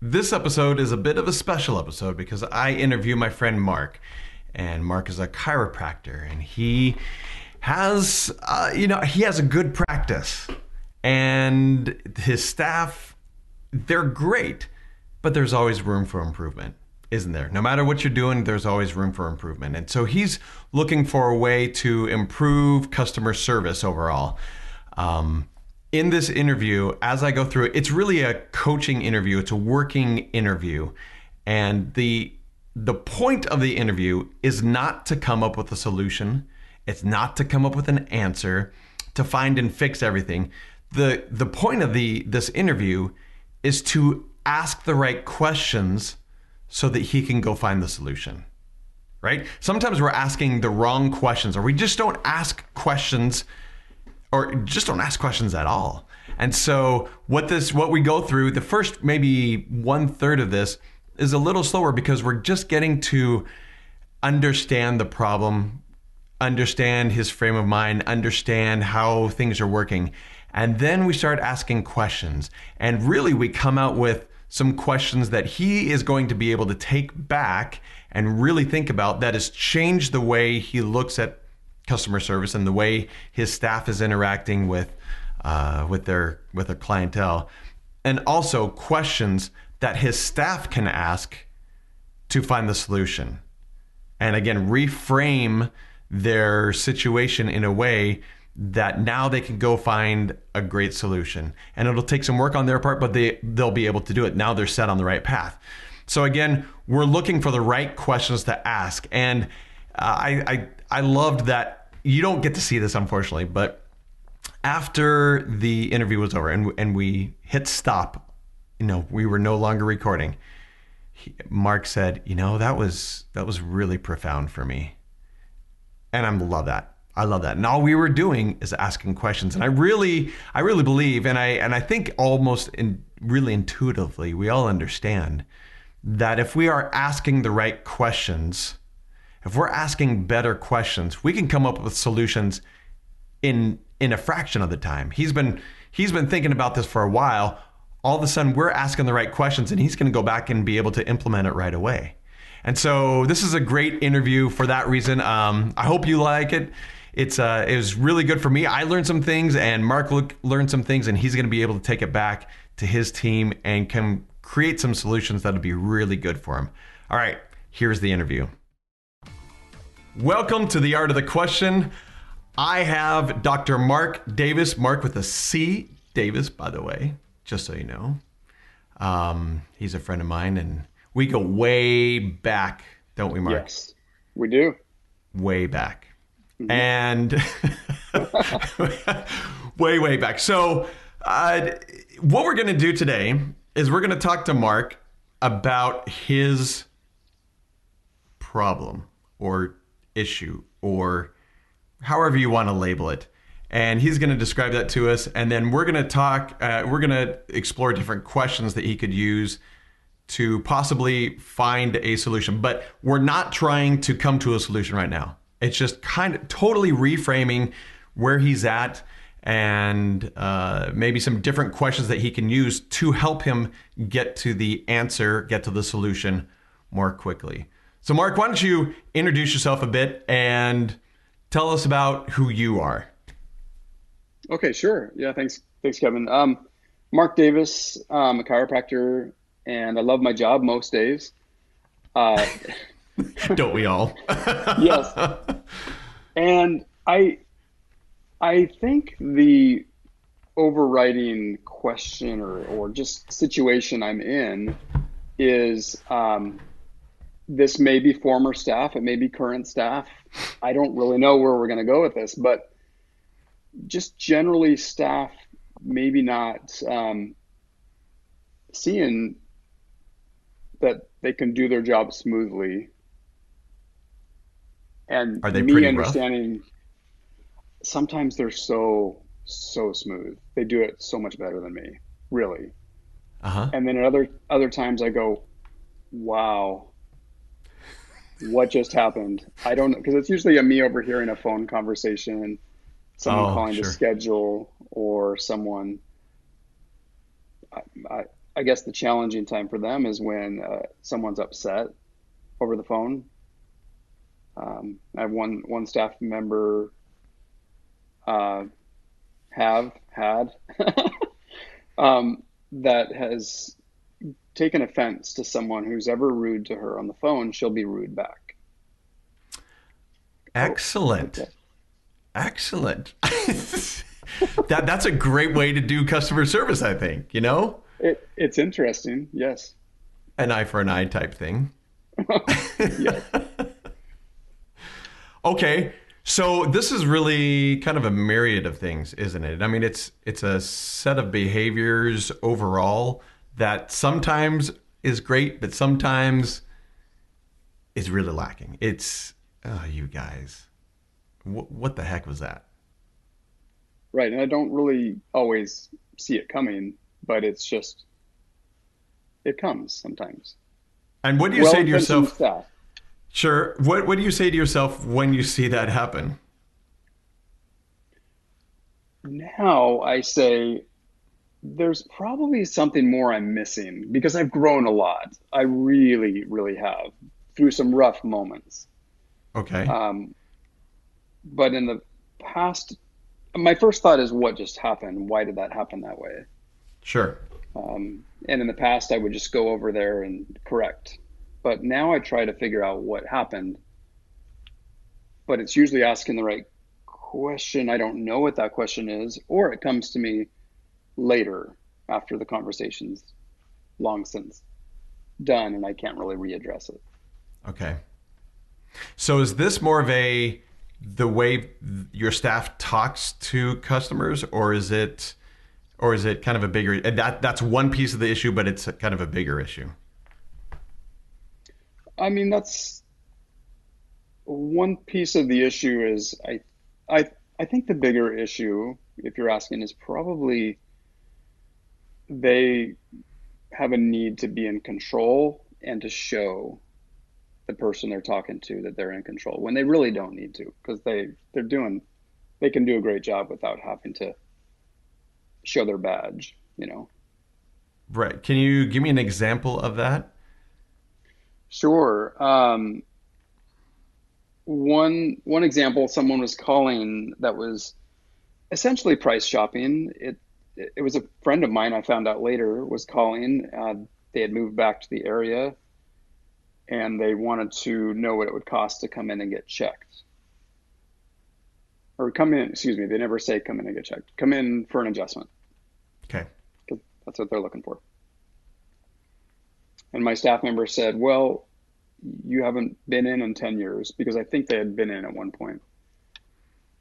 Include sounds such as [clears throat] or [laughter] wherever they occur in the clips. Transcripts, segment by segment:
This episode is a bit of a special episode because I interview my friend Marc, and Marc is a chiropractor, and he has, uh, you know, he has a good practice, and his staff, they're great, but there's always room for improvement, isn't there? No matter what you're doing, there's always room for improvement, and so he's looking for a way to improve customer service overall. Um, in this interview, as I go through it, it's really a coaching interview. It's a working interview, and the the point of the interview is not to come up with a solution. It's not to come up with an answer, to find and fix everything. the The point of the this interview is to ask the right questions so that he can go find the solution. Right? Sometimes we're asking the wrong questions, or we just don't ask questions or just don't ask questions at all. And so what this what we go through, the first maybe one third of this is a little slower because we're just getting to understand the problem, understand his frame of mind, understand how things are working. And then we start asking questions. And really we come out with some questions that he is going to be able to take back and really think about that has changed the way he looks at customer service and the way his staff is interacting with uh, with their with their clientele, and also questions that his staff can ask to find the solution, and again reframe their situation in a way that now they can go find a great solution. And it'll take some work on their part but they they'll be able to do it. Now they're set on the right path. So again we're looking for the right questions to ask. And uh, I, I i loved that you don't get to see this, unfortunately, but after the interview was over and, and we hit stop, you know, we were no longer recording. He, Marc said, "You know, that was that was really profound for me," and I love that. I love that. And all we were doing is asking questions. And I really, I really believe, and I and I think almost in really intuitively, we all understand that if we are asking the right questions, if we're asking better questions, we can come up with solutions in in a fraction of the time. He's been he's been thinking about this for a while. All of a sudden, we're asking the right questions, and he's going to go back and be able to implement it right away. And so, this is a great interview for that reason. Um, I hope you like it. It's uh, it was really good for me. I learned some things, and Marc learned some things, and he's going to be able to take it back to his team and can create some solutions that'll be really good for him. All right, here's the interview. Welcome to the Art of the Question. I have Dr. Marc Davis, Marc with a C, Davis, by the way, just so you know. Um, he's a friend of mine, and we go way back, don't we, Marc? Yes, we do. Way back. Mm-hmm. And [laughs] way, way back. So, uh, what we're going to do today is we're going to talk to Mark about his problem or issue or however you want to label it. And he's going to describe that to us. And then we're going to talk, uh, we're going to explore different questions that he could use to possibly find a solution. But we're not trying to come to a solution right now. It's just kind of totally reframing where he's at and uh, maybe some different questions that he can use to help him get to the answer, get to the solution more quickly. So, Marc, why don't you introduce yourself a bit and tell us about who you are? Okay, sure. Yeah, thanks, thanks, Kevin. Um, Marc Davis, I'm a chiropractor, and I love my job most days. Uh, [laughs] Don't we all? [laughs] yes. And I, I think the overriding question or, or just situation I'm in is um, this may be former staff, it may be current staff. I don't really know where we're going to go with this, but just generally, staff maybe not um, seeing that they can do their job smoothly. And are they me understanding rough? sometimes they're so so smooth. They do it so much better than me, really. Uh-huh. And then at other other times I go, wow, what just happened. I don't know because it's usually a me overhearing a phone conversation, someone oh, calling sure. to schedule, or someone. I, I, I guess the challenging time for them is when uh, someone's upset over the phone. Um, I have one one staff member uh, have had [laughs] um, that has taken offense to someone who's ever rude to her on the phone. She'll be rude back. Oh, Excellent. Okay. Excellent. [laughs] that that's a great way to do customer service, I think, you know? It, it's interesting, yes. An eye for an eye type thing. [laughs] yes. [laughs] okay. So this is really kind of a myriad of things, isn't it? I mean, it's it's a set of behaviors overall that sometimes is great, but sometimes is really lacking. It's oh, you guys, what, what the heck was that? Right, and I don't really always see it coming, but it's just it comes sometimes. And what do you well say to yourself? Sure. What What do you say to yourself when you see that happen? Now I say there's probably something more I'm missing because I've grown a lot. I really, really have through some rough moments. Okay. Um, but in the past, my first thought is what just happened? Why did that happen that way? Sure. Um, and in the past, I would just go over there and correct. But now I try to figure out what happened. But it's usually asking the right question. I don't know what that question is, or it comes to me later after the conversation's long since done and I can't really readdress it. Okay. So is this more of a the way your staff talks to customers or is it or is it kind of a bigger that that's one piece of the issue but it's kind of a bigger issue i mean that's one piece of the issue is i i i think the bigger issue if you're asking is probably they have a need to be in control and to show the person they're talking to that they're in control when they really don't need to because they they're doing they can do a great job without having to show their badge you know? Right. Can you give me an example of that? Sure. Um, one one example someone was calling that was essentially price shopping. It it was a friend of mine i found out later was calling uh, they had moved back to the area and they wanted to know what it would cost to come in and get checked. Or come in, excuse me, they never say come in and get checked. Come in for an adjustment. Okay. That's what they're looking for. And my staff member said, Well, you haven't been in in 10 years because I think they had been in at one point.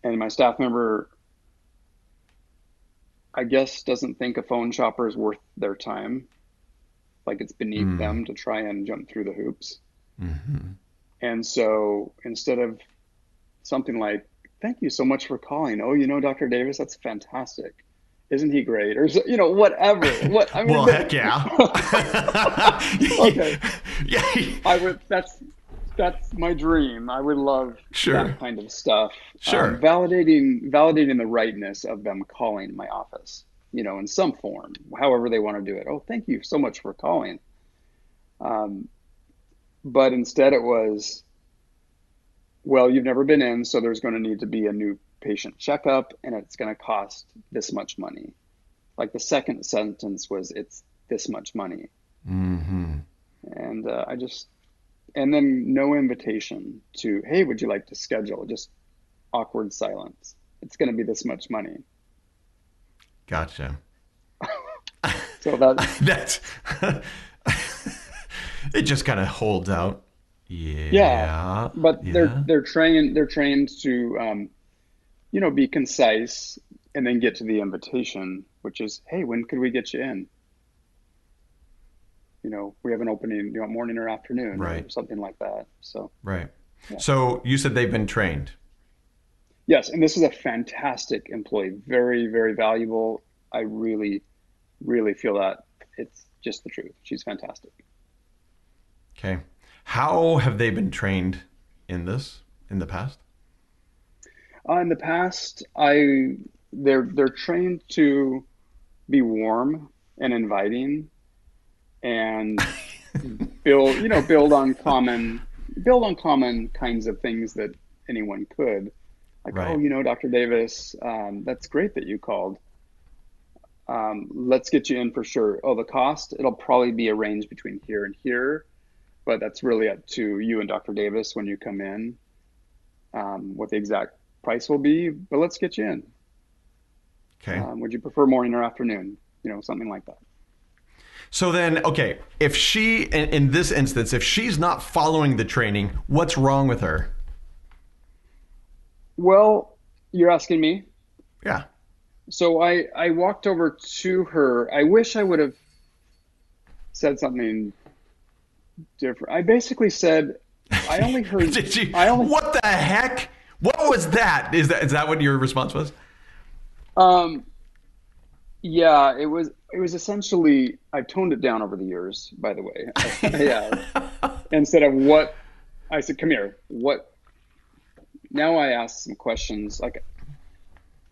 And my staff member, I guess, doesn't think a phone shopper is worth their time like it's beneath mm. them to try and jump through the hoops. Mm-hmm. And so instead of something like, thank you so much for calling. Oh, you know, Dr. Davis, that's fantastic. Isn't he great? Or, you know, whatever. [laughs] What, I mean, well, heck [laughs] yeah. okay. [laughs] Yeah. I would, that's, that's my dream. I would love sure. that kind of stuff. Sure. Um, validating, validating the rightness of them calling my office you know, in some form, however they want to do it. Oh, thank you so much for calling. Um, but instead, it was, well, you've never been in, so there's going to need to be a new patient checkup, and it's going to cost this much money. Like the second sentence was, it's this much money. Mm-hmm. And uh, I just, and then no invitation to, hey, would you like to schedule? Just awkward silence. It's going to be this much money. Gotcha. [laughs] so that [laughs] that's [laughs] it just kind of holds out. Yeah. Yeah, but yeah. they're they're trained they're trained to um, you know be concise and then get to the invitation, which is, hey, when could we get you in? You know, we have an opening, you know, morning or afternoon, right. or something like that. So right. Yeah. So you said they've been trained. Yes, and this is a fantastic employee, very, very valuable. I really, really feel that it's just the truth. She's fantastic. Okay. How have they been trained in this in the past? Uh, in the past, I they're they're trained to be warm and inviting, and [laughs] build, you know, build on common, build on common kinds of things that anyone could. Like, Right. oh, you know, Dr. Davis, um, that's great that you called. Um, let's get you in for sure. Oh, the cost, it'll probably be a range between here and here, but that's really up to you and Dr. Davis when you come in, um, what the exact price will be. But let's get you in. Okay. Um, would you prefer morning or afternoon? You know, something like that. So then, okay, if she, in, in this instance, if she's not following the training, what's wrong with her? Well, you're asking me. Yeah. So I I walked over to her. I wish I would have said something different. I basically said I only [laughs] heard Did you? I only what the heck? What was that? Is that is that what your response was? um yeah, it was it was essentially I've toned it down over the years, by the way. [laughs] yeah. Instead of what I said, come here. What now I ask some questions like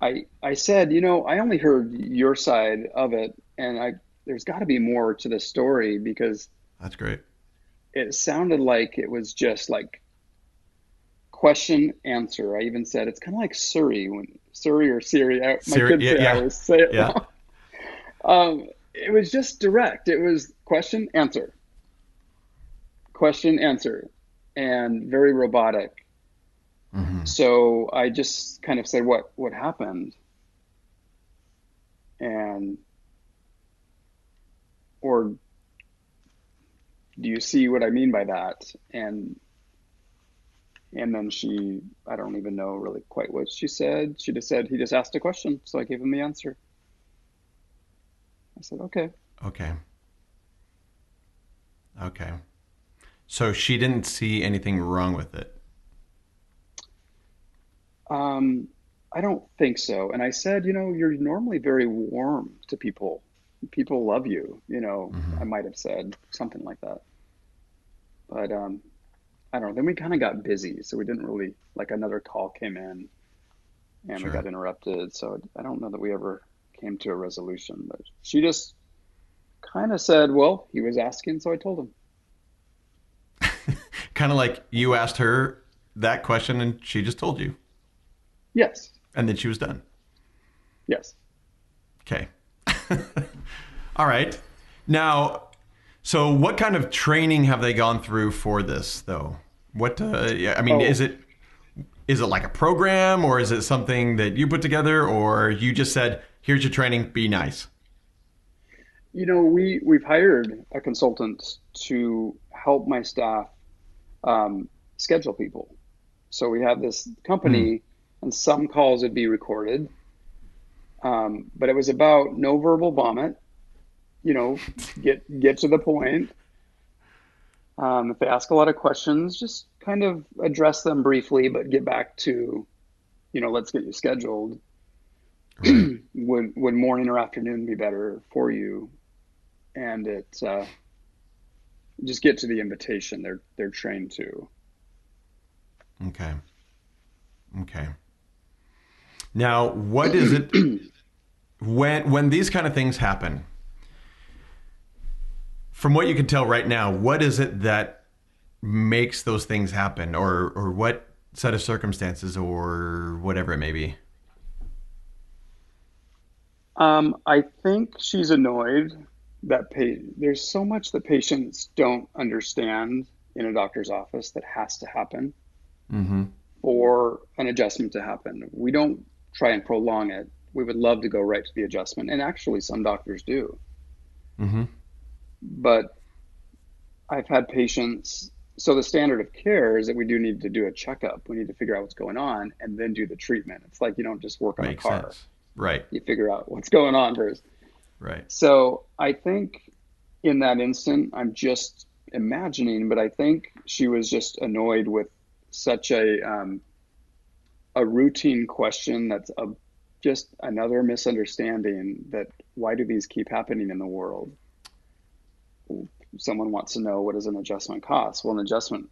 I I said, you know, I only heard your side of it and I there's got to be more to the story because That's great. it sounded like it was just like question answer. I even said it's kind of like Surrey when Surrey or Siri. I, my Siri, kids yeah, say I always say it Yeah. wrong. Um, it was just direct. It was question answer, question answer, and very robotic. Mhm. So I just kind of said, "What what happened?" And or do you see what I mean by that? And and then she, I don't even know really quite what she said. She just said he just asked a question, so I gave him the answer. I said, "Okay." Okay. Okay. So she didn't see anything wrong with it. Um, I don't think so. And I said, you know, you're normally very warm to people. People love you, you know, Mhm. I might have said something like that. But um, I don't know. Then we kind of got busy, so we didn't really, like another call came in and Sure. we got interrupted. So I don't know that we ever came to a resolution. But she just kind of said, well, he was asking, so I told him. [laughs] kind of like you asked her that question and she just told you, Yes, and then she was done. yes. Okay. [laughs] All right. Now, so what kind of training have they gone through for this, though? What? Uh, yeah, I mean, Oh. is it is it like a program, or is it something that you put together, or you just said, "Here's your training. Be nice." You know, we we've hired a consultant to help my staff um, schedule people. So we have this company, and some calls would be recorded, um, but it was about no verbal vomit. You know, [laughs] get get to the point. Um, if they ask a lot of questions, just kind of address them briefly, but get back to, you know, let's get you scheduled. Right. [clears throat] would would morning or afternoon be better for you? And it uh, just get to the invitation they're they're trained to. Okay. Okay. Now, what is it [clears throat] when when these kind of things happen? From what you can tell right now, what is it that makes those things happen or or what set of circumstances or whatever it may be? Um, I think she's annoyed that pa- there's so much that patients don't understand in a doctor's office that has to happen Mhm. for an adjustment to happen. We don't try and prolong it. We would love to go right to the adjustment, and actually, some doctors do. Mhm. But I've had patients. So the standard of care is that we do need to do a checkup. We need to figure out what's going on and then do the treatment. It's like you don't just work on Makes a car. sense. Right. You figure out what's going on first. Right. So I think in that instant, I'm just imagining, but I think she was just annoyed with such a um, a routine question that's a, just another misunderstanding that why do these keep happening in the world? Someone wants to know what does an adjustment cost? Well, an adjustment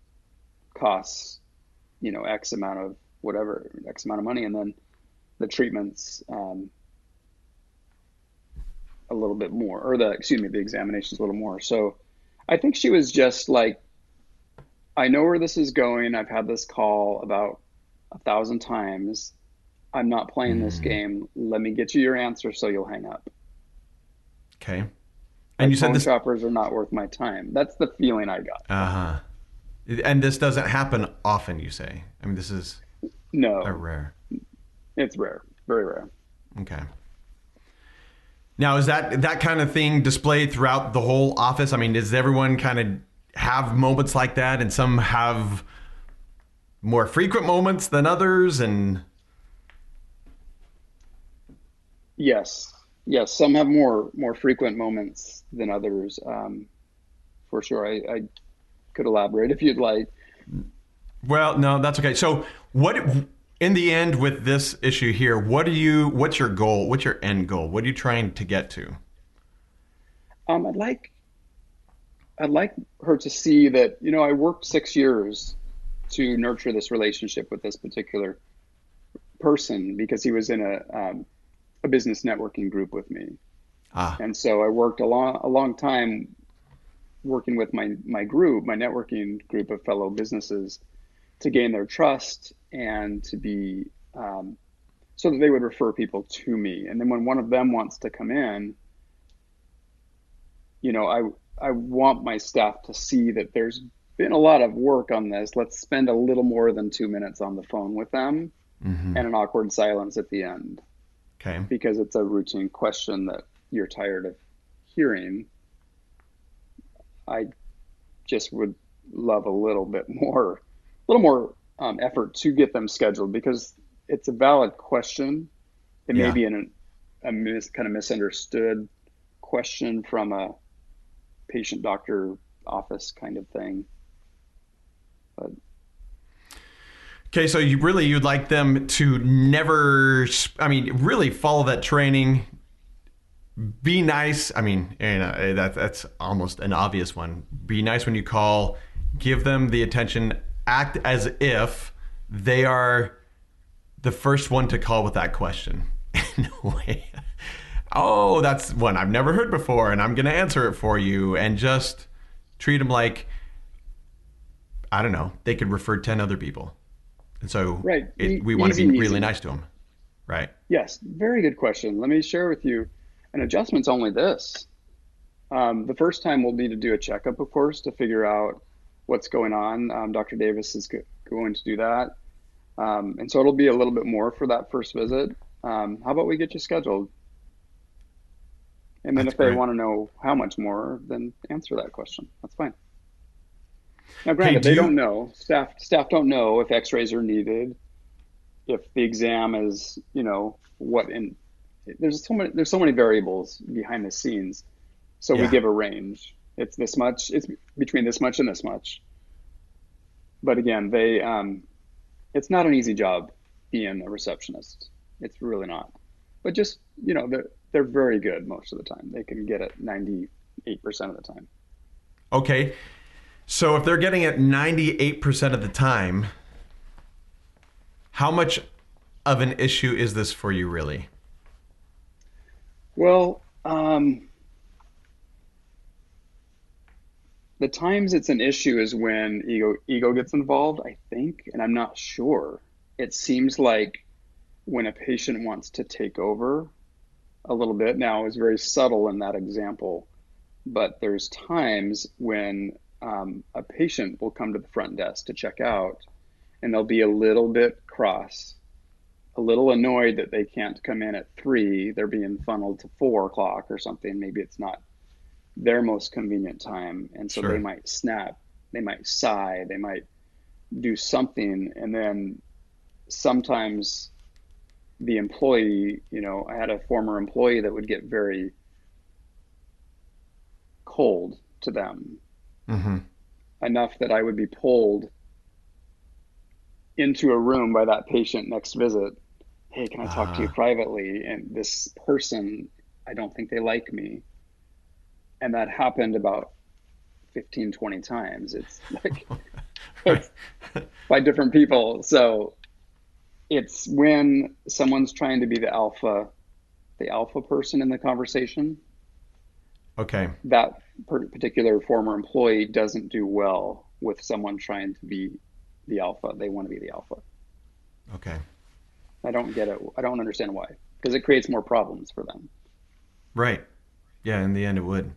costs, you know, X amount of whatever, X amount of money, and then the treatments um, a little bit more, or the excuse me, the examinations a little more. So I think she was just like, I know where this is going. I've had this call about a thousand times. I'm not playing this Mhm. game. Let me get you your answer so you'll hang up. Okay. Like, And you said this. shoppers are not worth my time. That's the feeling I got. Uh huh. And this doesn't happen often. You say. I mean, this is No, a rare. It's rare, very rare. Okay. Now, is that that kind of thing displayed throughout the whole office? I mean, does everyone kind of have moments like that, and some have more frequent moments than others? And Yes, yes. Some have more more frequent moments than others, um, for sure. I, I could elaborate if you'd like. well, no, that's okay. So, what in the end with this issue here? What do you? What's your goal? What's your end goal? What are you trying to get to? Um, I'd like I'd like her to see that you know I worked six years to nurture this relationship with this particular person because he was in a um, a business networking group with me. Ah, And so I worked a long, a long time working with my, my group, my networking group of fellow businesses to gain their trust and to be, um, so that they would refer people to me. And then when one of them wants to come in, you know, I, I want my staff to see that there's been a lot of work on this. Let's spend a little more than two minutes on the phone with them hmm and an awkward silence at the end okay. because it's a routine question that you're tired of hearing. I just would love a little bit more, a little more um, effort to get them scheduled because it's a valid question. It may be an, a mis, kind of misunderstood question from a patient doctor office kind of thing. But Okay, so you really you'd like them to never, I mean, really follow that training. Be nice. I mean, and uh, that that's almost an obvious one. Be nice when you call. Give them the attention. Act as if they are the first one to call with that question. [laughs] In a way. Oh, that's one I've never heard before, and I'm going to answer it for you. And just treat them like I don't know. They could refer ten other people. And so Right. it, we want to be really easy. nice to them. Right. Yes, very good question. Let me share with you an adjustment's only this. Um, the first time we'll need to do a checkup, of course, to figure out what's going on. Um, Dr. Davis is go- going to do that. Um, and so it'll be a little bit more for that first visit. Um, how about we get you scheduled? And then That's if they great. want to know how much more, then answer that question. That's fine. Now, granted, do they you- don't know. Staff staff don't know if X-rays are needed, if the exam is, you know, what in. There's so many. There's so many variables behind the scenes, so we give a range. It's this much. It's between this much and this much. But again, they. Um, it's not an easy job being a receptionist. It's really not. But just you know, they're they're very good most of the time. They can get it 98% of the time. Okay. So if they're getting it 98% of the time, how much of an issue is this for you really? Well, um, the times it's an issue is when ego ego gets involved, I think, and I'm not sure. It seems like when a patient wants to take over a little bit. Now, was very subtle in that example, but there's times when um, a patient will come to the front desk to check out, and they'll be a little bit cross a little annoyed that they can't come in at three. They're being funneled to four o'clock or something. Maybe it's not their most convenient time. And so Sure. they might snap, they might sigh, they might do something. And then sometimes the employee, you know, I had a former employee that would get very cold to them Mm-hmm. enough that I would be pulled into a room by that patient next visit. Hey, can I talk to you Ah. privately? And this person, I don't think they like me. And that happened about 15, 20 times. It's [laughs] like Right. by different people. So it's when someone's trying to be the alpha, the alpha person in the conversation, Okay. that particular former employee doesn't do well with someone trying to be the alpha. They want to be the alpha. Okay. I don't get it. I don't understand why. Because it creates more problems for them. Right. Yeah, in the end it would.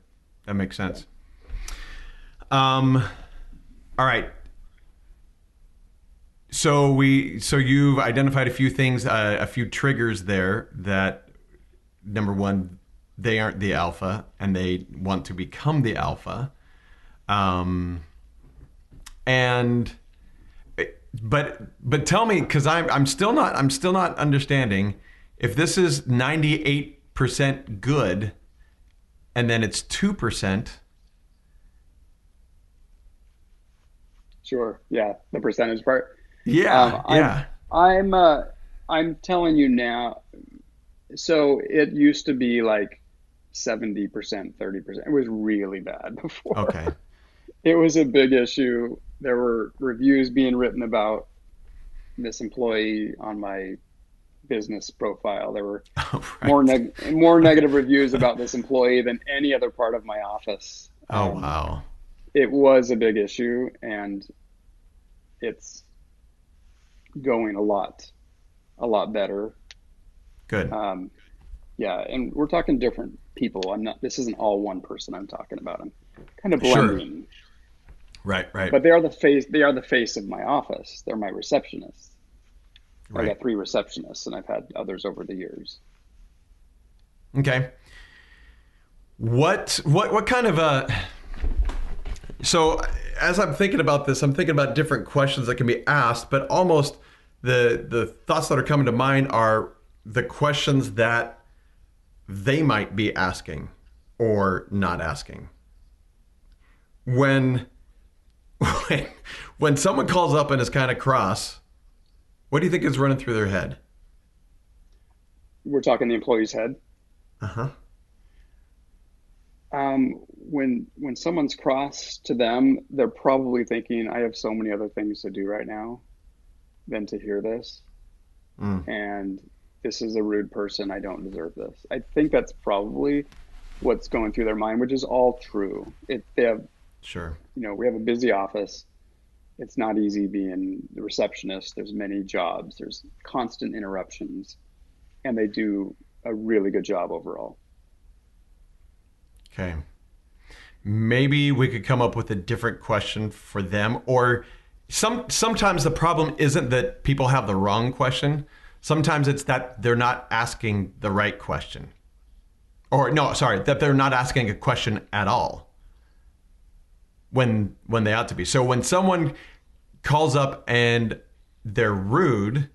That makes sense. Um all right. So we so you've identified a few things, uh, a few triggers there that number 1 they aren't the alpha and they want to become the alpha. Um and but but tell me cuz I'm I'm still not I'm still not understanding if this is 98% good and then it's 2% Sure. Yeah. The percentage part. yeah Um, I'm- yeah I'm uh, I'm telling you now. So it used to be like seventy percent, thirty percent. It was really bad [laughs] before. okay It was a big issue. There were reviews being written about this employee on my business profile. There were [laughs] oh, right. more neg- more negative reviews about this employee than any other part of my office. oh Um, wow it was a big issue and it's going a lot a lot better good um, yeah and we're talking different people i'm not this isn't all one person i'm talking about i'm kind of blending. Sure. right right but they are the face they are the face of my office they're my receptionists i got three receptionists and i've had others over the years Okay. What what what kind of a so as I'm thinking about this, I'm thinking about different questions that can be asked, but almost the the thoughts that are coming to mind are the questions that they might be asking or not asking. When [laughs] when when someone calls up and is kind of cross, what do you think is running through their head? we're talking the employee's head Uh-huh. Um, when when someone's cross to them, they're probably thinking, "I have so many other things to do right now than to hear this," Mm. and this is a rude person. I don't deserve this. I think that's probably what's going through their mind, which is all true. It they have Sure. you know we have a busy office. It's not easy being the receptionist. There's many jobs. There's constant interruptions, and they do a really good job overall. Okay. Maybe we could come up with a different question for them or some sometimes the problem isn't that people have the wrong question. Sometimes it's that they're not asking the right question. Or no, sorry, that they're not asking a question at all. When when they ought to be. So when someone calls up and they're rude,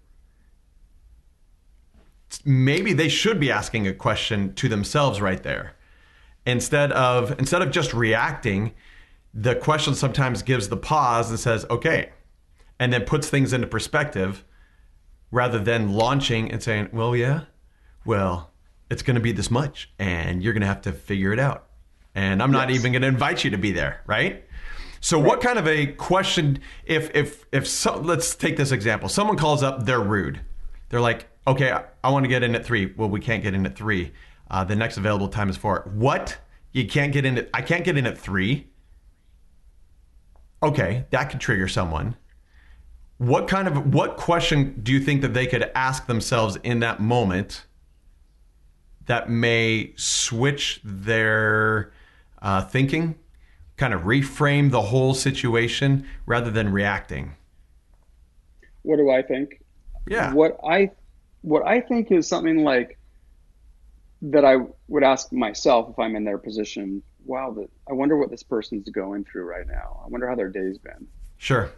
maybe they should be asking a question to themselves right there instead of instead of just reacting the question sometimes gives the pause and says okay and then puts things into perspective rather than launching and saying well yeah well it's going to be this much and you're going to have to figure it out and i'm not Yes. even going to invite you to be there right so what kind of a question if if if so, let's take this example. Someone calls up they're rude. They're like okay i, I want to get in at three. Well we can't get in at three. Uh, the next available time is four. What? You can't get in at i can't get in at three? Okay that could trigger someone. What kind of what question do you think that they could ask themselves in that moment that may switch their uh, thinking kind of reframe the whole situation rather than reacting What do I think? yeah What I what I think is something like that I would ask myself if I'm in their position. Wow, that I wonder what this person's going through right now. I wonder how their day's been. sure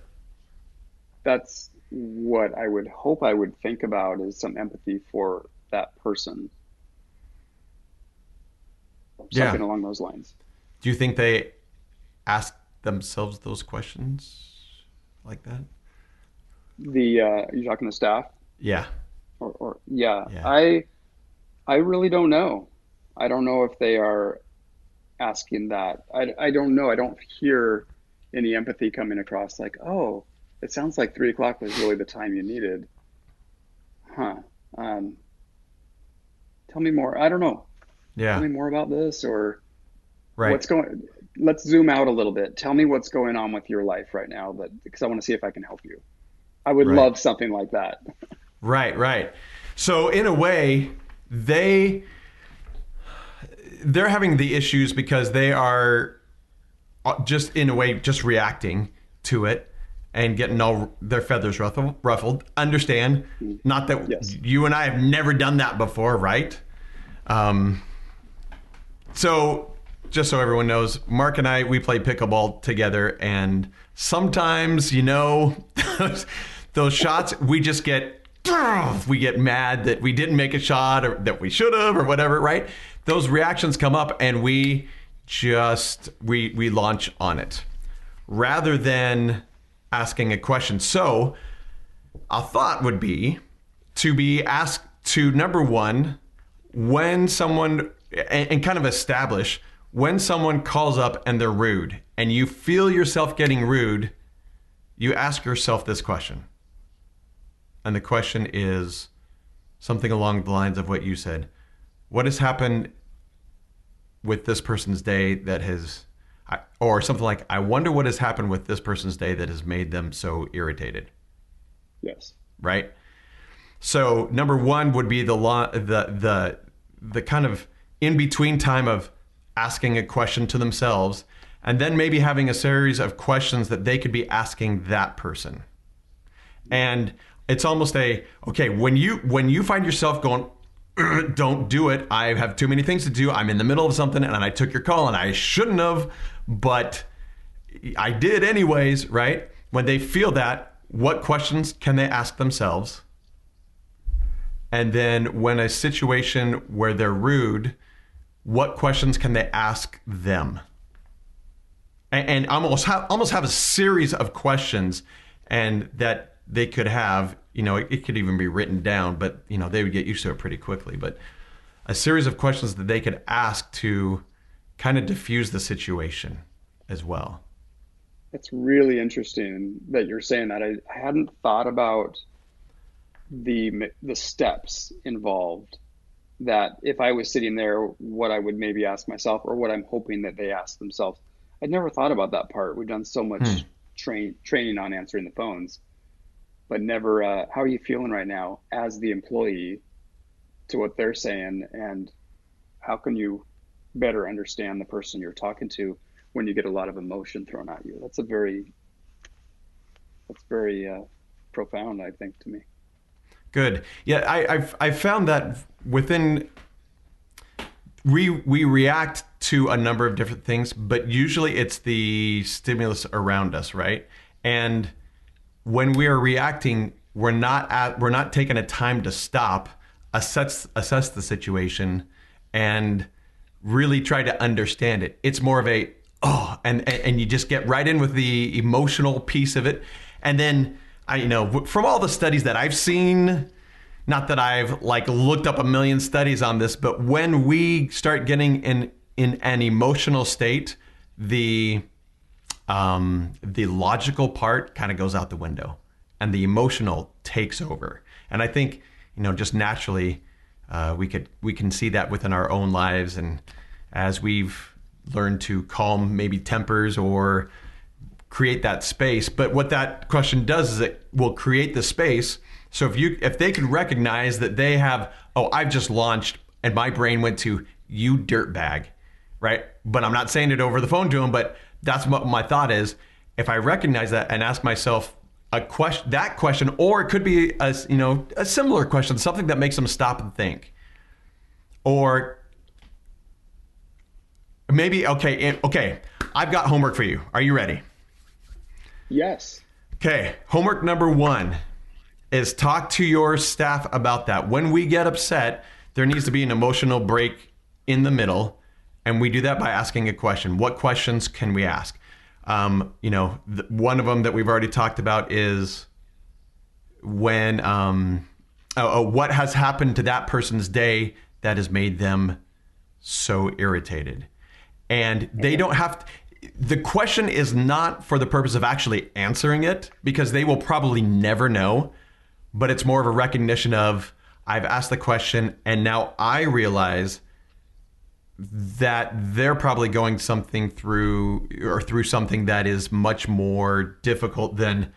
That's what I would hope I would think about is some empathy for that person. Yeah. Something along those lines. do you think they ask themselves those questions like that The uh, are you talking to staff? yeah or, or yeah, Yeah. I I really don't know. I don't know if they are asking that. I, I don't know. I don't hear any empathy coming across like, oh, it sounds like three o'clock was really the time you needed. Huh. Um, tell me more. I don't know. yeah Tell me more about this or Right. What's going? Let's zoom out a little bit. Tell me what's going on with your life right now, that because I want to see if I can help you. I would Right. love something like that. Right, right. So in a way, they they're having the issues because they are uh, just in a way just reacting to it and getting all their feathers ruffled. ruffled. Understand? Not that Yes. you and I have never done that before, right? Um, so just so everyone knows, Marc and I we play pickleball together, and sometimes you know [laughs] those, shots we just get [clears throat] we get mad that we didn't make a shot or that we should have or whatever, right? Those reactions come up, and we just we we launch on it rather than asking a question. So a thought would be to be asked to number one when someone and kind of establish when someone calls up and they're rude and you feel yourself getting rude you ask yourself this question and the question is something along the lines of what you said what has happened with this person's day that has or something like i wonder what has happened with this person's day that has made them so irritated Yes. right? So number one would be the lo- the the the kind of in between time of asking a question to themselves, and then maybe having a series of questions that they could be asking that person. And it's almost a okay when you when you find yourself going. [clears throat] Don't do it. I have too many things to do. I'm in the middle of something and I took your call and I shouldn't have, but I did anyways, right? When they feel that, what questions can they ask themselves? And then when a situation where they're rude, what questions can they ask them? And, and almost have almost have a series of questions and that they could have, you know, it, it could even be written down, but you know, they would get used to it pretty quickly. But a series of questions that they could ask to kind of diffuse the situation as well. It's really interesting that you're saying that. I, I hadn't thought about the the steps involved. That if I was sitting there, what I would maybe ask myself, or what I'm hoping that they ask themselves. I'd never thought about that part. We've done so much Hmm. train training on answering the phones, but never. Uh, how are you feeling right now as the employee to what they're saying, and how can you better understand the person you're talking to when you get a lot of emotion thrown at you. That's a very that's very uh, profound, I think, to me. Good. Yeah, I, I've I found that within we we react to a number of different things, but usually it's the stimulus around us, right? And when we are reacting, we're not at we're not taking a time to stop, assess assess the situation, and really try to understand it. It's more of a oh, and, and you just get right in with the emotional piece of it, and then I you know from all the studies that I've seen, not that I've like looked up a million studies on this, but when we start getting in in an emotional state, the um, the logical part kind of goes out the window, and the emotional takes over. And I think you know just naturally uh, we could we can see that within our own lives, and as we've learned to calm maybe tempers or create that space. But what that question does is it will create the space. So if you if they can recognize that they have oh I've just launched and my brain went to you dirtbag, right? But I'm not saying it over the phone to them. But that's what my thought is. If I recognize that and ask myself a question, that question, or it could be a you know a similar question, something that makes them stop and think, or maybe okay okay. I've got homework for you. Are you ready? Yes. Okay, homework number one is talk to your staff about that. When we get upset, there needs to be an emotional break in the middle, and we do that by asking a question. What questions can we ask? Um, you know, th- one of them that we've already talked about is when, um, oh, oh, what has happened to that person's day that has made them so irritated? And they don't have to, the question is not for the purpose of actually answering it because they will probably never know, but it's more of a recognition of I've asked the question and now I realize that they're probably going something through or through something that is much more difficult than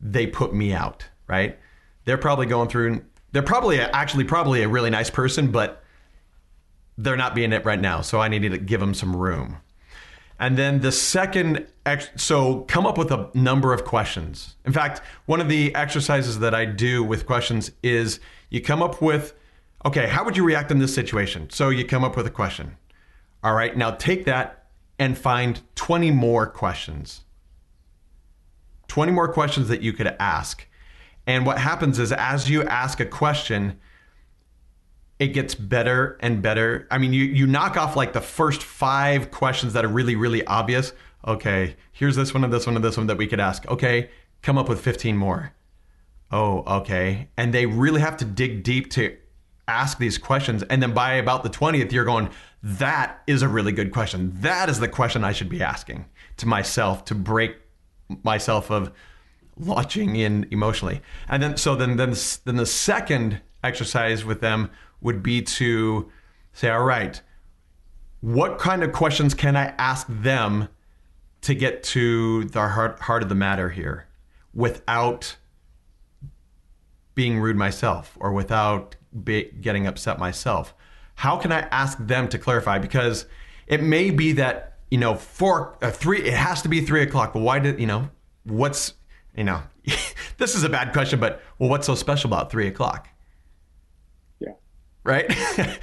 they put me out, right? They're probably going through they're probably actually probably a really nice person, but they're not being it right now. So I need to give them some room. And then the second, ex- so come up with a number of questions. In fact, one of the exercises that I do with questions is you come up with, okay, how would you react in this situation? So you come up with a question. All right, now take that and find 20 more questions. 20 more questions that you could ask. And what happens is as you ask a question, it gets better and better. I mean, you, you knock off like the first five questions that are really, really obvious. Okay, here's this one and this one and this one that we could ask. Okay, come up with 15 more. Oh, okay. And they really have to dig deep to ask these questions. And then by about the 20th, you're going, that is a really good question. That is the question I should be asking to myself to break myself of launching in emotionally. And then so then then then the second exercise with them would be to say, all right, what kind of questions can I ask them to get to the heart, heart of the matter here without being rude myself or without be, getting upset myself? How can I ask them to clarify? Because it may be that, you know, four, uh, three, it has to be three o'clock. But Why did, you know, what's, you know, [laughs] this is a bad question, but well, what's so special about three o'clock? Right. [laughs]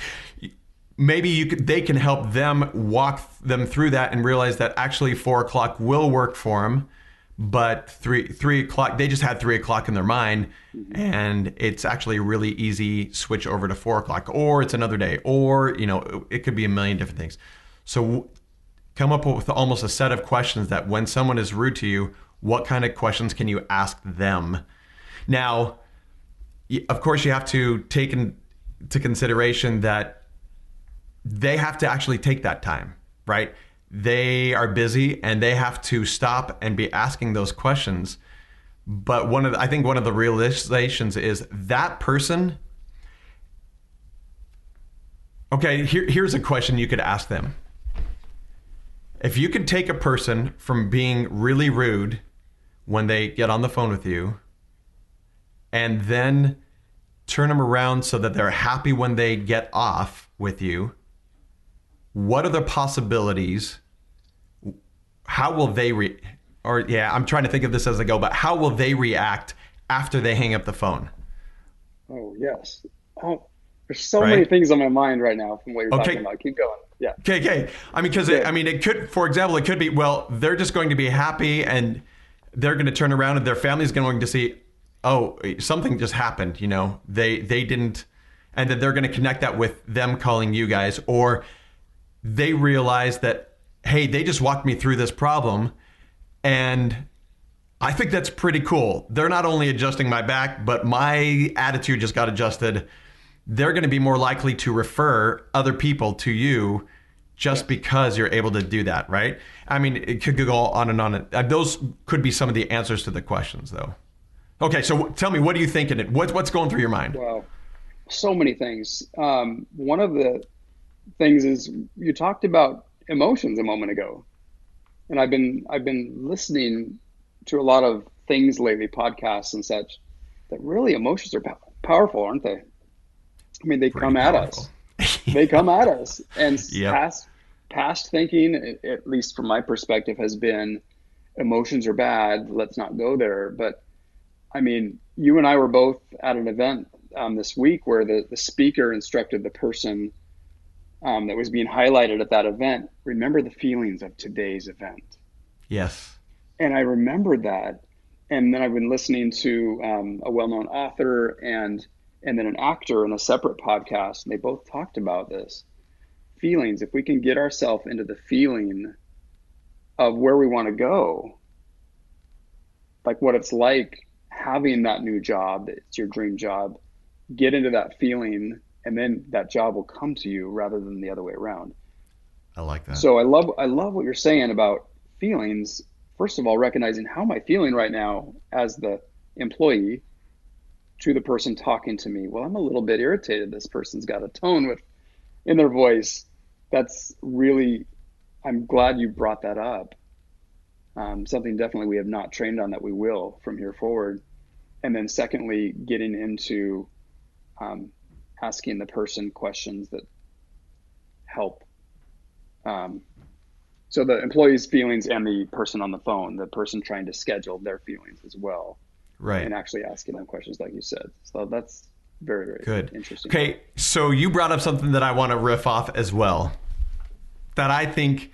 Maybe you could, they can help them walk them through that and realize that actually four o'clock will work for them, but three three o'clock they just had three o'clock in their mind, and it's actually a really easy switch over to four o'clock, or it's another day, or you know it could be a million different things. So come up with almost a set of questions that when someone is rude to you, what kind of questions can you ask them? Now, of course, you have to take into consideration that they have to actually take that time, right? They are busy and they have to stop and be asking those questions. But one of the, I think one of the realizations is that person. Okay, here, here's a question you could ask them. If you could take a person from being really rude when they get on the phone with you and then turn them around so that they're happy when they get off with you. What are the possibilities? How will they re or yeah i'm trying to think of this as i go but how will they react after they hang up the phone? Oh yes. Oh there's so right? many things on my mind right now from what you're okay. talking about. Keep going. Yeah. Okay okay. I mean because yeah. i mean it could for example it could be well they're just going to be happy and they're going to turn around and their family's going to see, oh, something just happened. You know, they they didn't, and that they're going to connect that with them calling you guys, or they realize that hey, they just walked me through this problem, and I think that's pretty cool. They're not only adjusting my back, but my attitude just got adjusted. They're going to be more likely to refer other people to you just because you're able to do that, right? I mean, it could go on and on. Uh, those could be some of the answers to the questions, though. Okay, so tell me, what are you thinking? It? What, what's going through your mind? Well, so many things. Um, one of the things is you talked about emotions a moment ago, and I've been I've been listening to a lot of things lately, podcasts and such, that really emotions are powerful, aren't they? I mean, they Pretty come powerful. at us. they come at us, and [laughs] yep. past past thinking, at least from my perspective, has been emotions are bad. Let's not go there. But I mean, you and I were both at an event um, this week where the, the speaker instructed the person um, that was being highlighted at that event remember the feelings of today's event. Yes. And I remembered that. And then I've been listening to um, a well known author and and then an actor in a separate podcast, and they both talked about this feelings, if we can get ourselves into the feeling of where we want to go, like what it's like having that new job, it's your dream job, get into that feeling, and then that job will come to you rather than the other way around. I like that. So I love I love what you're saying about feelings. First of all, recognizing how am I feeling right now as the employee to the person talking to me. Well, I'm a little bit irritated. This person's got a tone with in their voice that's really, I'm glad you brought that up. Um, something definitely we have not trained on that we will from here forward. And then, secondly, getting into um, asking the person questions that help. Um, so the employee's feelings and the person on the phone, the person trying to schedule their feelings as well, Right. and actually asking them questions like you said. So that's very very Good. interesting. Okay, so you brought up something that I want to riff off as well. That I think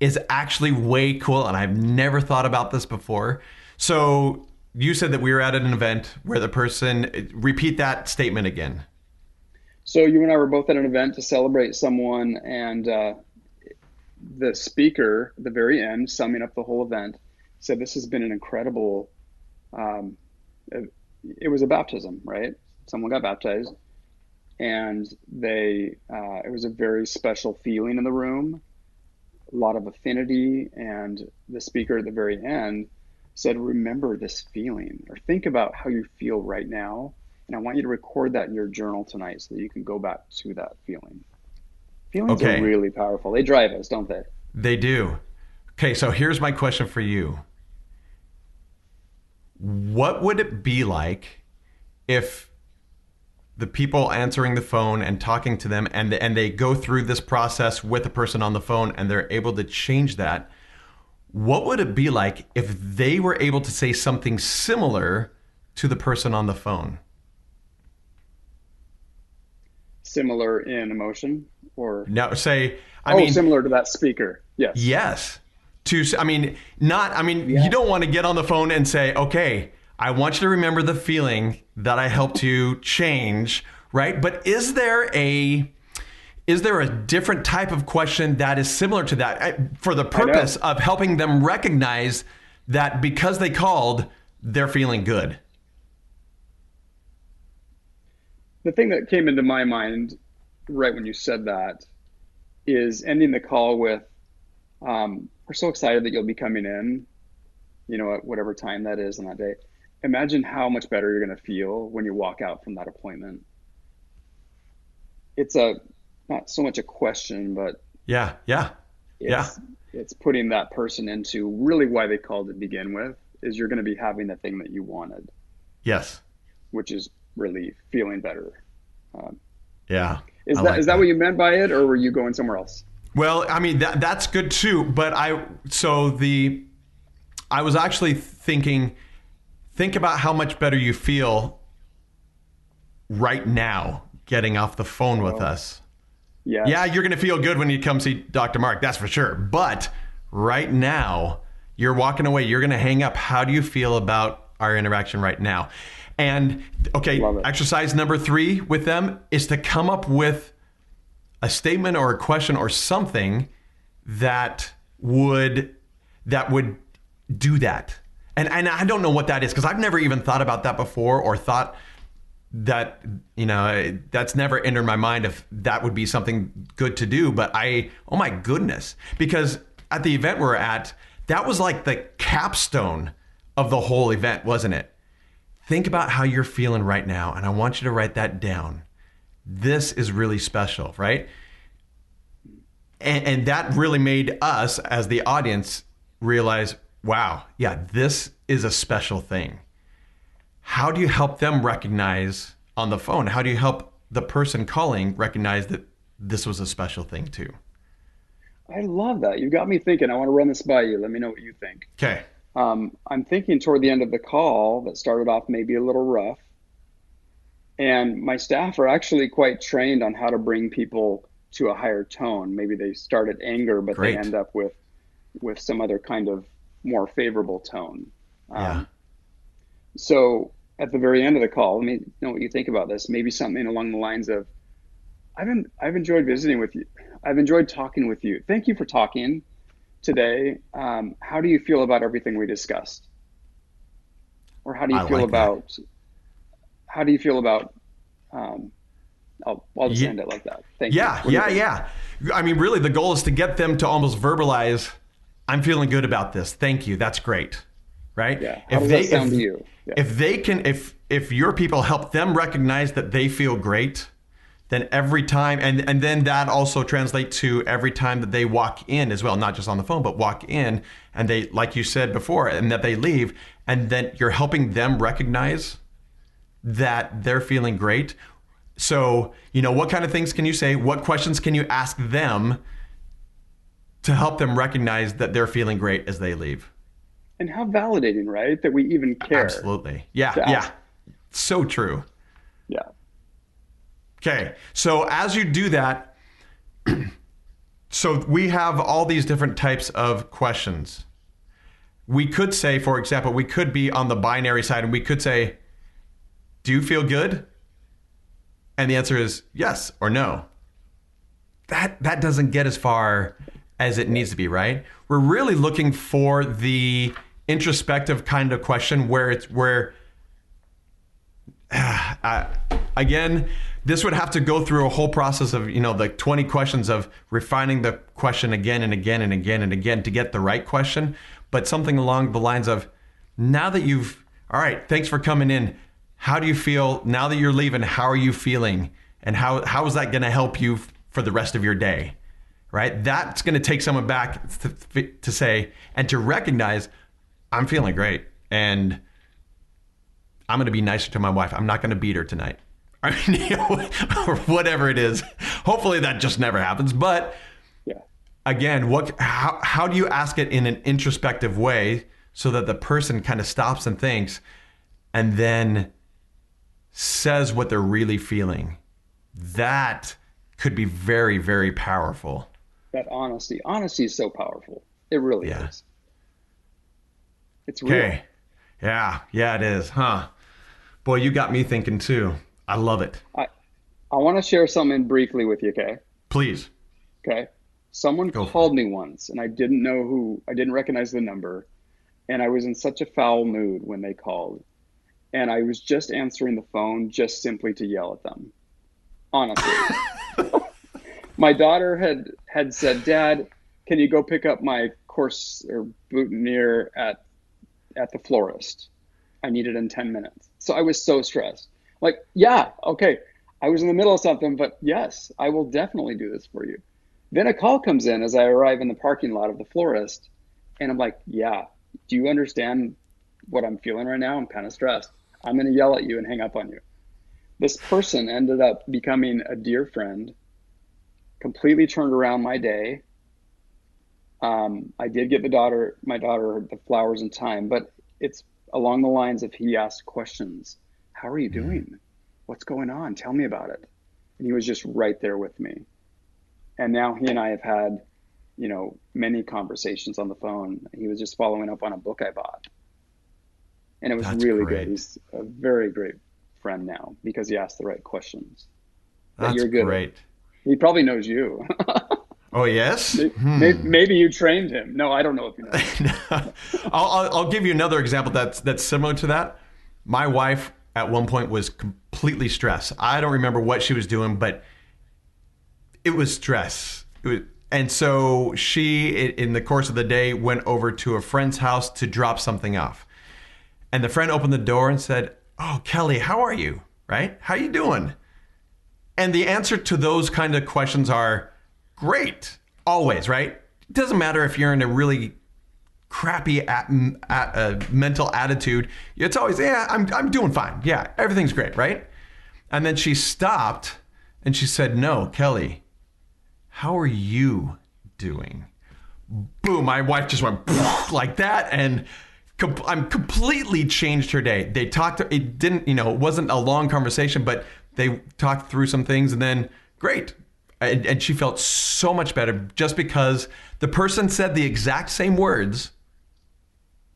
is actually way cool, and I've never thought about this before. So you said that we were at an event where the person repeat that statement again. So you and I were both at an event to celebrate someone, and uh, the speaker at the very end, summing up the whole event, said, "This has been an incredible." Um, it, was a baptism, right? Someone got baptized, and they uh, it was a very special feeling in the room, a lot of affinity, and the speaker at the very end said, "Remember this feeling, or think about how you feel right now." And I want you to record that in your journal tonight so that you can go back to that feeling. Feelings Okay. are really powerful. They drive us, don't they? They do. Okay, so here's my question for you. What would it be like if the people answering the phone and talking to them and and they go through this process with the person on the phone and they're able to change that? What would it be like if they were able to say something similar to the person on the phone? Similar in emotion or Now, say, I oh, mean, similar to that speaker. Yes. Yes. To I mean, not I mean, Yeah. you don't want to get on the phone and say, "Okay, I want you to remember the feeling that I helped you change," right? But is there a is there a different type of question that is similar to that for the purpose of helping them recognize that because they called, they're feeling good? The thing that came into my mind right when you said that is ending the call with, um, "We're so excited that you'll be coming in, you know, at whatever time that is on that day." Imagine how much better you're going to feel when you walk out from that appointment. It's a not so much a question, but Yeah, yeah. Yeah. it's, it's putting that person into really why they called to begin with is you're going to be having the thing that you wanted, Yes. which is relief, feeling better. Um, Yeah. is I that like is that what you meant by it, or were you going somewhere else? Well, I mean that that's good too, but I so the I was actually thinking think about how much better you feel right now getting off the phone with Oh. us. Yeah. Yeah, you're going to feel good when you come see Dr. Marc, that's for sure. But right now, you're walking away, you're going to hang up. How do you feel about our interaction right now? And okay, exercise number 3 with them is to come up with a statement or a question or something that would that would do that. And and I don't know what that is because I've never even thought about that before or thought that you know that's never entered my mind if that would be something good to do but i oh my goodness. Because at the event we're at that was like the capstone of the whole event wasn't it? Think about how you're feeling right now and i want you to write that down. This is really special right? And, and that really made us as the audience realize wow yeah this is a special thing how do you help them recognize on the phone? How do you help the person calling recognize that this was a special thing too? I love that. You got me thinking. I want to run this by you. Let me know what you think. Okay. Um, I'm thinking toward the end of the call that started off maybe a little rough. And my staff are actually quite trained on how to bring people to a higher tone. Maybe they start at anger, but Great. they end up with with some other kind of more favorable tone. Um, Yeah. So at the very end of the call, let me know what you think about this. Maybe something along the lines of, "I've been, I've enjoyed visiting with you. I've enjoyed talking with you. Thank you for talking today. Um, how do you feel about everything we discussed? Or how do you I feel like that. about, how do you feel about?" Um, I'll, I'll just end it like that. Thank you. Yeah, you yeah, think? yeah. I mean, really, the goal is to get them to almost verbalize, "I'm feeling good about this. Thank you. That's great." Right? Yeah. How sound to you? Yeah. If they can, if if your people help them recognize that they feel great, then every time and and then that also translates to every time that they walk in as well not just on the phone but walk in and they like you said before and that they leave and then you're helping them recognize that they're feeling great so you know what kind of things can you say what questions can you ask them to help them recognize that they're feeling great as they leave and how validating right that we even care absolutely yeah yeah so true yeah Okay, so as you do that, [clears throat] so we have all these different types of questions. We could say, for example, we could be on the binary side and we could say, Do you feel good? And the answer is yes or no. That, that doesn't get as far as it needs to be, right? We're really looking for the introspective kind of question where it's where, [sighs] uh, again, this would have to go through a whole process of you know the 20 questions of refining the question again and again and again and again to get the right question. But something along the lines of now that you've all right thanks for coming in. How do you feel now that you're leaving? How are you feeling? And how how is that going to help you for the rest of your day? Right? That's going to take someone back to, to say and to recognize i'm feeling great and i'm going to be nicer to my wife i'm not going to beat her tonight [laughs] I mean, you know, or whatever it is. Hopefully that just never happens. But yeah. again, what how how do you ask it in an introspective way so that the person kind of stops and thinks and then says what they're really feeling? That could be very, very powerful. That honesty. Honesty is so powerful. It really yeah. is. It's real. Okay. Yeah, yeah, it is, huh? Boy, you got me thinking too. I love it. I, I want to share something briefly with you, okay? Please. Okay. Someone Go called me once and I didn't know who, I didn't recognize the number. And I was in such a foul mood when they called. And I was just answering the phone just simply to yell at them. Honestly. [laughs] my daughter had had said, Dad, can you go pick up my course or boutonniere at at the florist? I need it in 10 minutes. So I was so stressed. Like, yeah, okay, I was in the middle of something, but yes, I will definitely do this for you. Then a call comes in as I arrive in the parking lot of the florist, and I'm like, yeah, do you understand what I'm feeling right now? I'm kind of stressed. I'm going to yell at you and hang up on you. This person ended up becoming a dear friend, completely turned around my day. Um, I did get the daughter, my daughter, the flowers in time, but it's along the lines of he asked questions how are you mm-hmm. doing? What's going on? Tell me about it. And he was just right there with me. And now he and I have had, you know, many conversations on the phone. He was just following up on a book I bought. And it was That's really great. good. He's a very great friend now because he asked the right questions. That's you're good great. He probably knows you. [laughs] Oh yes. Maybe, hmm. maybe, you trained him. No, I don't know if you know. [laughs] I'll, I'll, I'll, give you another example that's that's similar to that. My wife at one point was completely stressed. I don't remember what she was doing, but it was stress. It was, and so she, in the course of the day, went over to a friend's house to drop something off. And the friend opened the door and said, "Oh, Kelly, how are you? Right? How you doing?" And the answer to those kind of questions are great, always. Right? It doesn't matter if you're in a really crappy at, at, uh, mental attitude, it's always, yeah, I'm, I'm doing fine. Yeah, everything's great, right? And then she stopped and she said, No, Kelly, how are you doing? Boom, my wife just went [laughs] like that. And I'm completely changed her day. They talked, it didn't, you know, it wasn't a long conversation, but they talked through some things and then great. And, and she felt so much better just because the person said the exact same words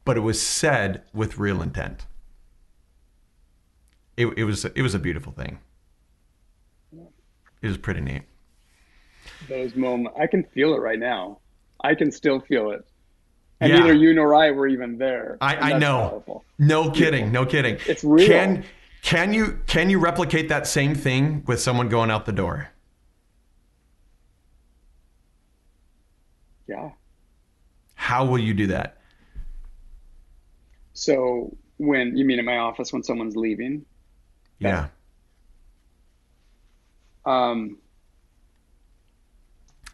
but it was said with real intent. It, it was it was a beautiful thing. It was pretty neat. Those moments, I can feel it right now. I can still feel it, and yeah. neither you nor I were even there. I, I know. Powerful. No kidding. No kidding. It's real. Can can you can you replicate that same thing with someone going out the door? Yeah. How will you do that? So when you mean in my office when someone's leaving? Yeah. Um,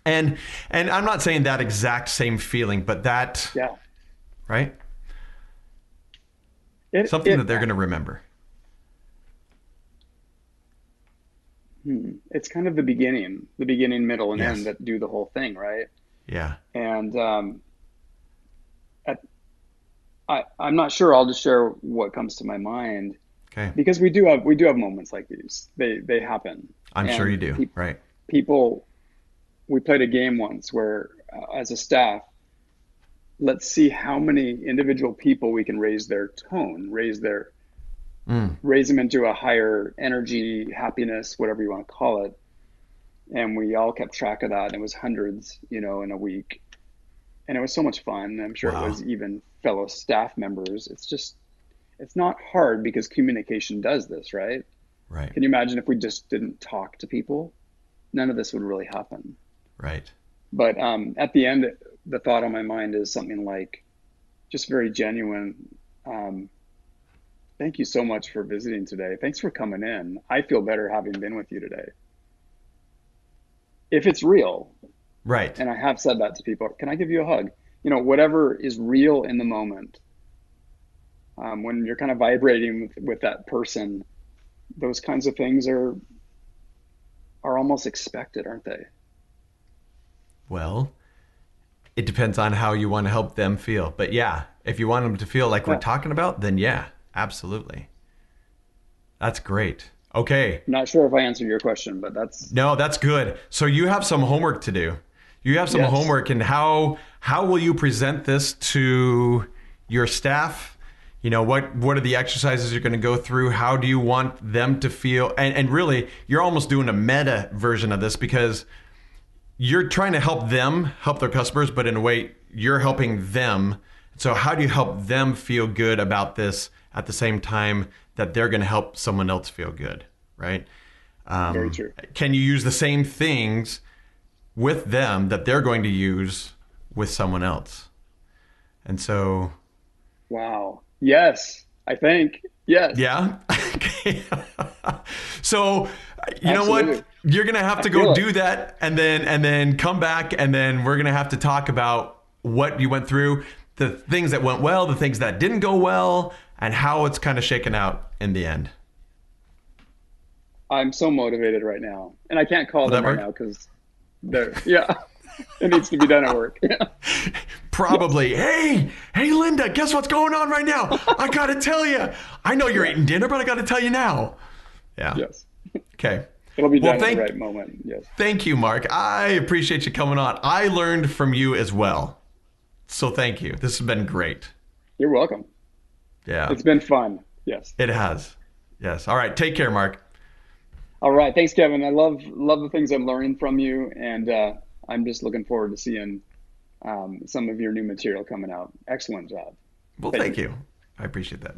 and and I'm not saying that exact same feeling, but that yeah, right, it, something it- that they're going to remember. hmm, it's kind of the beginning, the beginning, middle, and Yes. end that do the whole thing, right? Yeah. And um, at, I, I'm not sure. I'll just share what comes to my mind Okay. because we do have we do have moments like these. They they happen. I'm sure you do. peop- right. people we played a game once where uh, as a staff let's see how many individual people we can raise their tone raise their Mm. raise them into a higher energy happiness whatever you want to call it and we all kept track of that and it was hundreds you know in a week and it was so much fun i'm sure Wow. it was even fellow staff members it's just it's not hard because communication does this right Right. can you imagine if we just didn't talk to people none of this would really happen Right. but um, at the end, the thought on my mind is something like, just very genuine. Um, thank you so much for visiting today. Thanks for coming in. I feel better having been with you today. If it's real, Right. and I have said that to people, can I give you a hug? You know, whatever is real in the moment. Um, when you're kind of vibrating with, with that person, those kinds of things are are almost expected, aren't they? Well, it depends on how you want to help them feel. But yeah, if you want them to feel like we're talking about, then yeah, absolutely. That's great. Okay. Not sure if I answered your question, but that's No, that's good. So you have some homework to do. You have some Yes. homework and how how will you present this to your staff? You know, what what are the exercises you're going to go through? How do you want them to feel? And and really, you're almost doing a meta version of this because you're trying to help them help their customers, but in a way you're helping them. So how do you help them feel good about this at the same time that they're going to help someone else feel good, right? Um, Very true. Can you use the same things with them that they're going to use with someone else? And so, wow. Yes, I think. Yes. yeah. [laughs] [laughs] So, you know what? You're going to have to feel go it. do that and then and then come back and then we're going to have to talk about what you went through, the things that went well, the things that didn't go well, and how it's kind of shaken out in the end. I'm so motivated right now, and I can't call Will them right now because they're yeah. it needs to be done at work. Yeah. [laughs] Probably. Hey, hey, Linda, guess what's going on right now? I got to tell you. I know you're eating dinner, but I got to tell you now. Yeah. Yes. Okay. It'll be Well, done thank- at the right moment. Yes. Thank you, Marc. I appreciate you coming on. I learned from you as well. So thank you. This has been great. You're welcome. Yeah. It's been fun. Yes. It has. Yes. All right. Take care, Marc. All right. Thanks, Kevin. I love love the things I'm learning from you, and uh, I'm just looking forward to seeing um, some of your new material coming out. Excellent job. Well, Thank thank you. I appreciate that.